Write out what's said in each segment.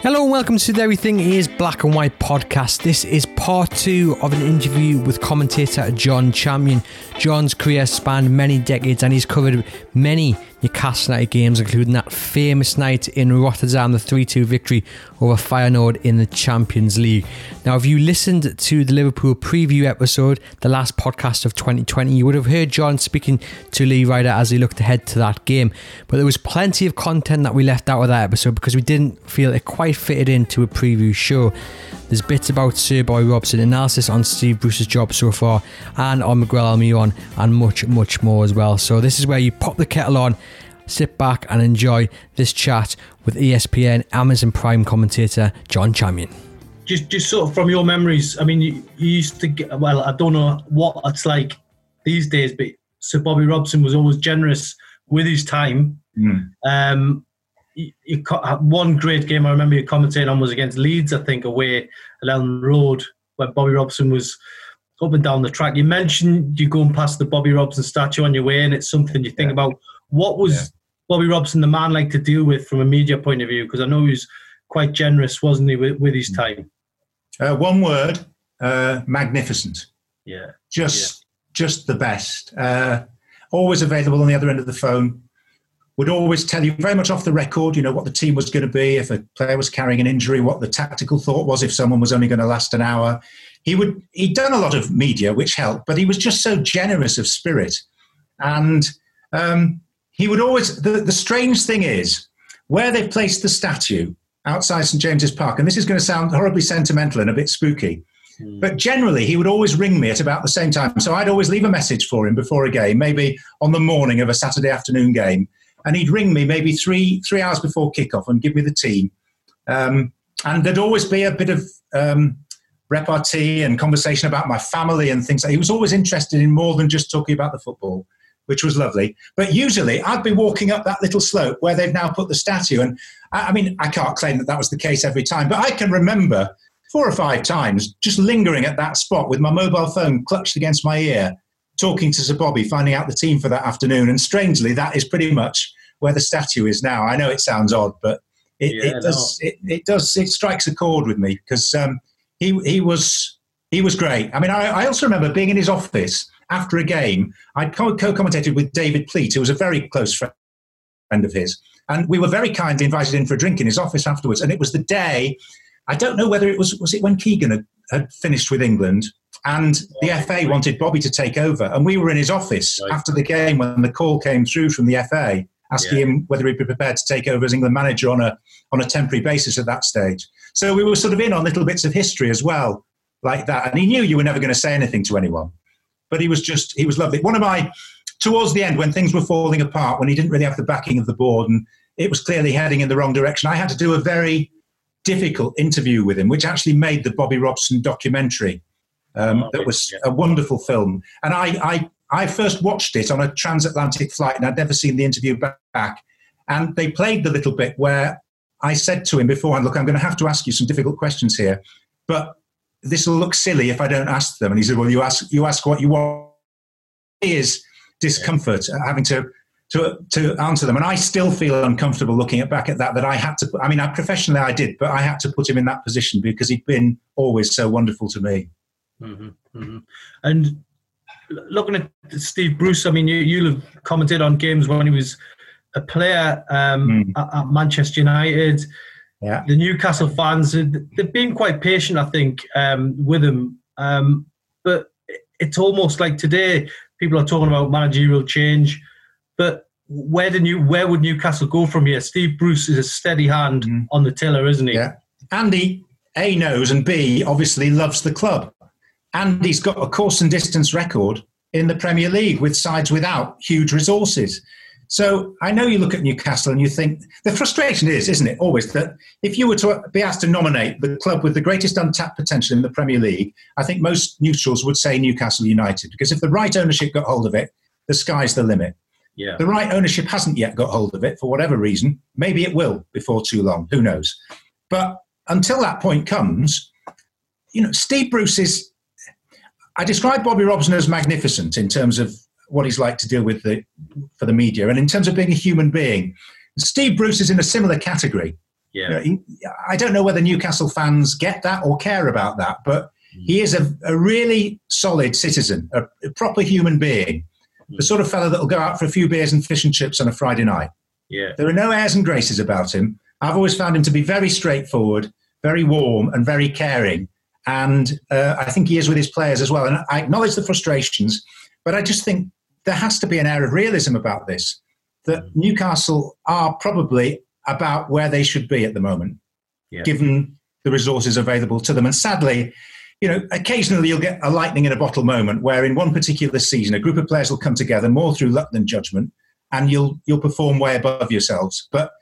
Hello and welcome to the Everything is Black and White podcast. This is part two of an interview with commentator John Champion. John's career spanned many decades and he's covered many Newcastle United games, including that famous night in Rotterdam, the 3 2 victory over Feyenoord in the Champions League. Now, if you listened to the Liverpool preview episode, the last podcast of 2020, you would have heard John speaking to Lee Ryder as he looked ahead to that game. But there was plenty of content that we left out of that episode because we didn't feel it quite fitted into a preview show. There's bits about Sir Bobby Robson, analysis on Steve Bruce's job so far, and on Miguel Almiron, and much, much more as well. So, this is where you pop the kettle on sit back and enjoy this chat with ESPN Amazon Prime commentator John Champion. Just, just sort of from your memories. I mean, you, you used to get. Well, I don't know what it's like these days, but Sir Bobby Robson was always generous with his time. Mm. Um, you, you, one great game I remember you commentating on was against Leeds, I think, away at Elland Road, where Bobby Robson was up and down the track. You mentioned you going past the Bobby Robson statue on your way, and it's something you think yeah. about. What was yeah. Bobby Robson, the man, like to deal with from a media point of view? Because I know he was quite generous, wasn't he, with, with his mm. time? Uh, one word: uh, magnificent. Yeah, just yeah. just the best. Uh, always available on the other end of the phone. Would always tell you very much off the record, you know, what the team was going to be if a player was carrying an injury, what the tactical thought was if someone was only going to last an hour. He would he'd done a lot of media, which helped, but he was just so generous of spirit, and um, he would always, the, the strange thing is, where they've placed the statue outside St James's Park, and this is going to sound horribly sentimental and a bit spooky, mm. but generally he would always ring me at about the same time. So I'd always leave a message for him before a game, maybe on the morning of a Saturday afternoon game, and he'd ring me maybe three three hours before kickoff and give me the team. Um, and there'd always be a bit of um, repartee and conversation about my family and things. He was always interested in more than just talking about the football which was lovely. But usually I'd be walking up that little slope where they've now put the statue. And I, I mean, I can't claim that that was the case every time, but I can remember four or five times just lingering at that spot with my mobile phone clutched against my ear, talking to Sir Bobby, finding out the team for that afternoon. And strangely, that is pretty much where the statue is now. I know it sounds odd, but it, yeah, it does. No. It, it, does. It strikes a chord with me because um, he he was he was great. I mean, I, I also remember being in his office after a game, I'd co-commentated with David Pleat, who was a very close friend of his, and we were very kindly invited in for a drink in his office afterwards. And it was the day, I don't know whether it was was it when Keegan had, had finished with England, and the FA wanted Bobby to take over, and we were in his office right. after the game when the call came through from the FA asking yeah. him whether he'd be prepared to take over as England manager on a on a temporary basis at that stage. So we were sort of in on little bits of history as well, like that. And he knew you were never going to say anything to anyone but he was just he was lovely. One of my towards the end when things were falling apart, when he didn't really have the backing of the board and it was clearly heading in the wrong direction, I had to do a very difficult interview with him, which actually made the Bobby Robson documentary. Um, oh, that was yeah. a wonderful film, and I, I I first watched it on a transatlantic flight, and I'd never seen the interview back. And they played the little bit where I said to him beforehand, "Look, I'm going to have to ask you some difficult questions here, but this will look silly if I don't ask them. And he said, well, you ask, you ask what you want. Is discomfort yeah. having to, to, to answer them. And I still feel uncomfortable looking at back at that, that I had to, I mean, I, professionally I did, but I had to put him in that position because he'd been always so wonderful to me. Mm-hmm, mm-hmm. And looking at Steve Bruce, I mean, you, you'll have commented on games when he was a player um, mm. at, at Manchester United. Yeah. The Newcastle fans, they've been quite patient, I think, um, with him. Um, but it's almost like today people are talking about managerial change. But where do New, where would Newcastle go from here? Steve Bruce is a steady hand mm. on the tiller, isn't he? Yeah. Andy A knows and B obviously loves the club. Andy's got a course and distance record in the Premier League with sides without huge resources. So I know you look at Newcastle and you think the frustration is, isn't it, always that if you were to be asked to nominate the club with the greatest untapped potential in the Premier League, I think most neutrals would say Newcastle United because if the right ownership got hold of it, the sky's the limit. Yeah. The right ownership hasn't yet got hold of it for whatever reason. Maybe it will before too long. Who knows? But until that point comes, you know, Steve Bruce is. I describe Bobby Robson as magnificent in terms of what he's like to deal with the, for the media. And in terms of being a human being, Steve Bruce is in a similar category. Yeah. You know, he, I don't know whether Newcastle fans get that or care about that, but he is a, a really solid citizen, a, a, proper human being, the sort of fellow that will go out for a few beers and fish and chips on a Friday night. Yeah. There are no airs and graces about him. I've always found him to be very straightforward, very warm, and very caring. And uh, I think he is with his players as well. And I acknowledge the frustrations, but I just think there has to be an air of realism about this that Newcastle are probably about where they should be at the moment, yeah. given the resources available to them. And sadly, you know, occasionally you'll get a lightning in a bottle moment where in one particular season a group of players will come together more through luck than judgment and you'll you'll perform way above yourselves. But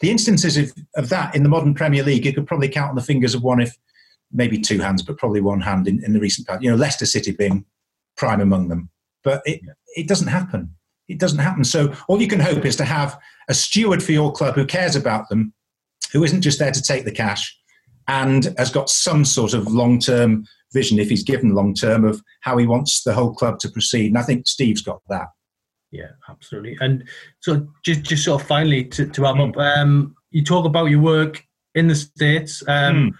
the instances of, of that in the modern Premier League, you could probably count on the fingers of one if maybe two hands, but probably one hand in, in the recent past. You know, Leicester City being prime among them. But it, it doesn't happen. It doesn't happen. So all you can hope is to have a steward for your club who cares about them, who isn't just there to take the cash, and has got some sort of long term vision, if he's given long term, of how he wants the whole club to proceed. And I think Steve's got that. Yeah, absolutely. And so just just sort of finally to, to wrap mm. up, um, you talk about your work in the States. Um, mm.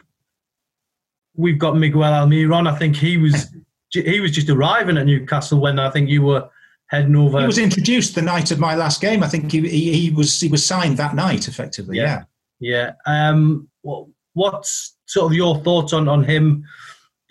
We've got Miguel Almiron. I think he was he was just arriving at Newcastle when I think you were heading over. He was introduced the night of my last game. I think he he, he was he was signed that night, effectively. Yeah, yeah. yeah. Um, well, what's sort of your thoughts on on him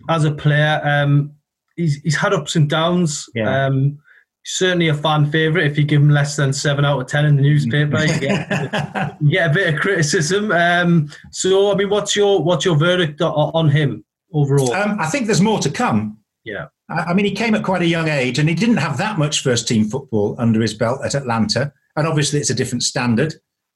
as a player? Um, he's he's had ups and downs. Yeah. Um, certainly a fan favourite. If you give him less than seven out of ten in the newspaper, you get, you get a bit of criticism. Um, so, I mean, what's your what's your verdict on him overall? Um, I think there's more to come. Yeah. I mean, he came at quite a young age and he didn't have that much first team football under his belt at Atlanta. And obviously, it's a different standard.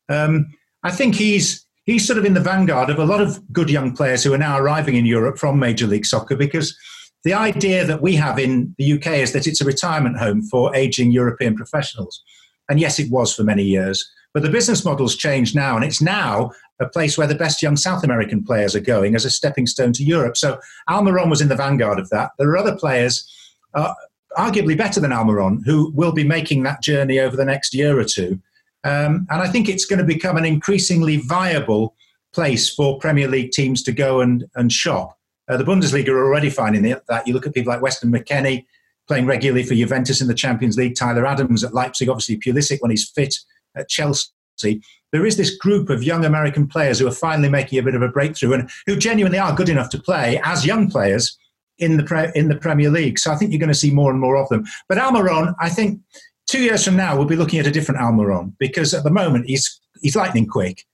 Um, I think he's he's sort of in the vanguard of a lot of good young players who are now arriving in Europe from Major League Soccer because the idea that we have in the UK is that it's a retirement home for aging European professionals. And yes, it was for many years. But the business model's changed now, and it's now a place where the best young South American players are going as a stepping stone to Europe. So Almiron was in the vanguard of that. There are other players, uh, arguably better than Almiron, who will be making that journey over the next year or two. Um, and I think it's going to become an increasingly viable place for Premier League teams to go and, and shop. Uh, the Bundesliga are already finding that. You look at people like Weston McKennie playing regularly for Juventus in the Champions League, Tyler Adams at Leipzig, obviously Pulisic when he's fit at Chelsea there is this group of young American players who are finally making a bit of a breakthrough and who genuinely are good enough to play as young players in the pre- in the Premier League. So I think you're going to see more and more of them. But Almiron, I think two years from now we'll be looking at a different Almiron because at the moment he's he's lightning quick,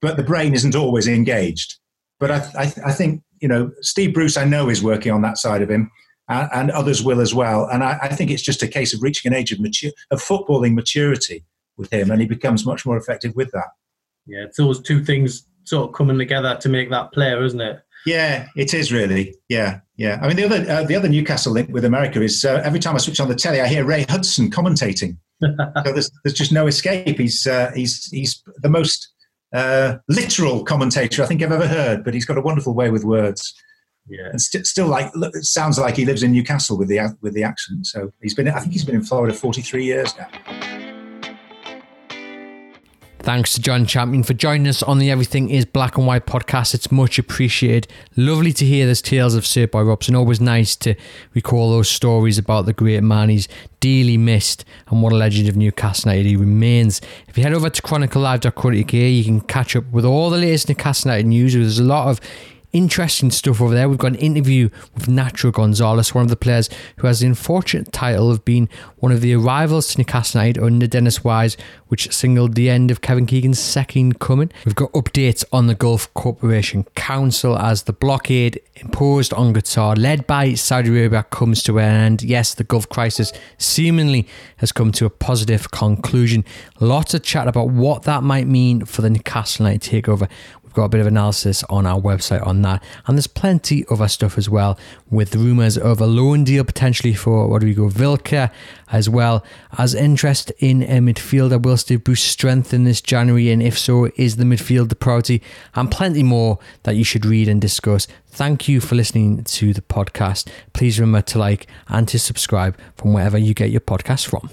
but the brain isn't always engaged. But I, I, I think you know Steve Bruce I know is working on that side of him. Uh, and others will as well. And I, I, think it's just a case of reaching an age of mature, of footballing maturity with him, and he becomes much more effective with that. Yeah, it's those two things sort of coming together to make that player, isn't it? Yeah, it is really. Yeah, yeah. I mean, the other uh, the other Newcastle link with America is uh, every time I switch on the telly, I hear Ray Hudson commentating. so there's there's just no escape. He's uh, he's he's the most uh, literal commentator I think I've ever heard. But he's got a wonderful way with words. Yeah, and st- still like it sounds like he lives in Newcastle with the with the accent. So he's been I think he's been in Florida 43 years now. Thanks to John Champion for joining us on the Everything is Black and White podcast. It's much appreciated. Lovely to hear those tales of Sir Bobby Robson. Always nice to recall those stories about the great man. He's dearly missed and what a legend of Newcastle United he remains. If you head over to chroniclelive.co.uk, you can catch up with all the latest Newcastle United news. There's a lot of interesting stuff over there. We've got an interview with Nacho Gonzalez, one of the players who has the unfortunate title of being one of the arrivals to Newcastle United under Dennis Wise, which signalled the end of Kevin Keegan's second coming. We've got updates on the Gulf Cooperation Council as the blockade imposed on Qatar, led by Saudi Arabia, comes to an end. Yes, the Gulf crisis seemingly has come to a positive conclusion. Lots of chat about what that might mean for the Newcastle United takeover got a bit of analysis on our website on that. And there's plenty other stuff as well, with rumours of a loan deal potentially for Rodrigo Vilca, as well as interest in a midfielder. Will Steve Bruce strengthen this January? And if so, is the midfield the priority? And plenty more that you should read and discuss. Thank you for listening to the podcast. Please remember to like and to subscribe from wherever you get your podcast from.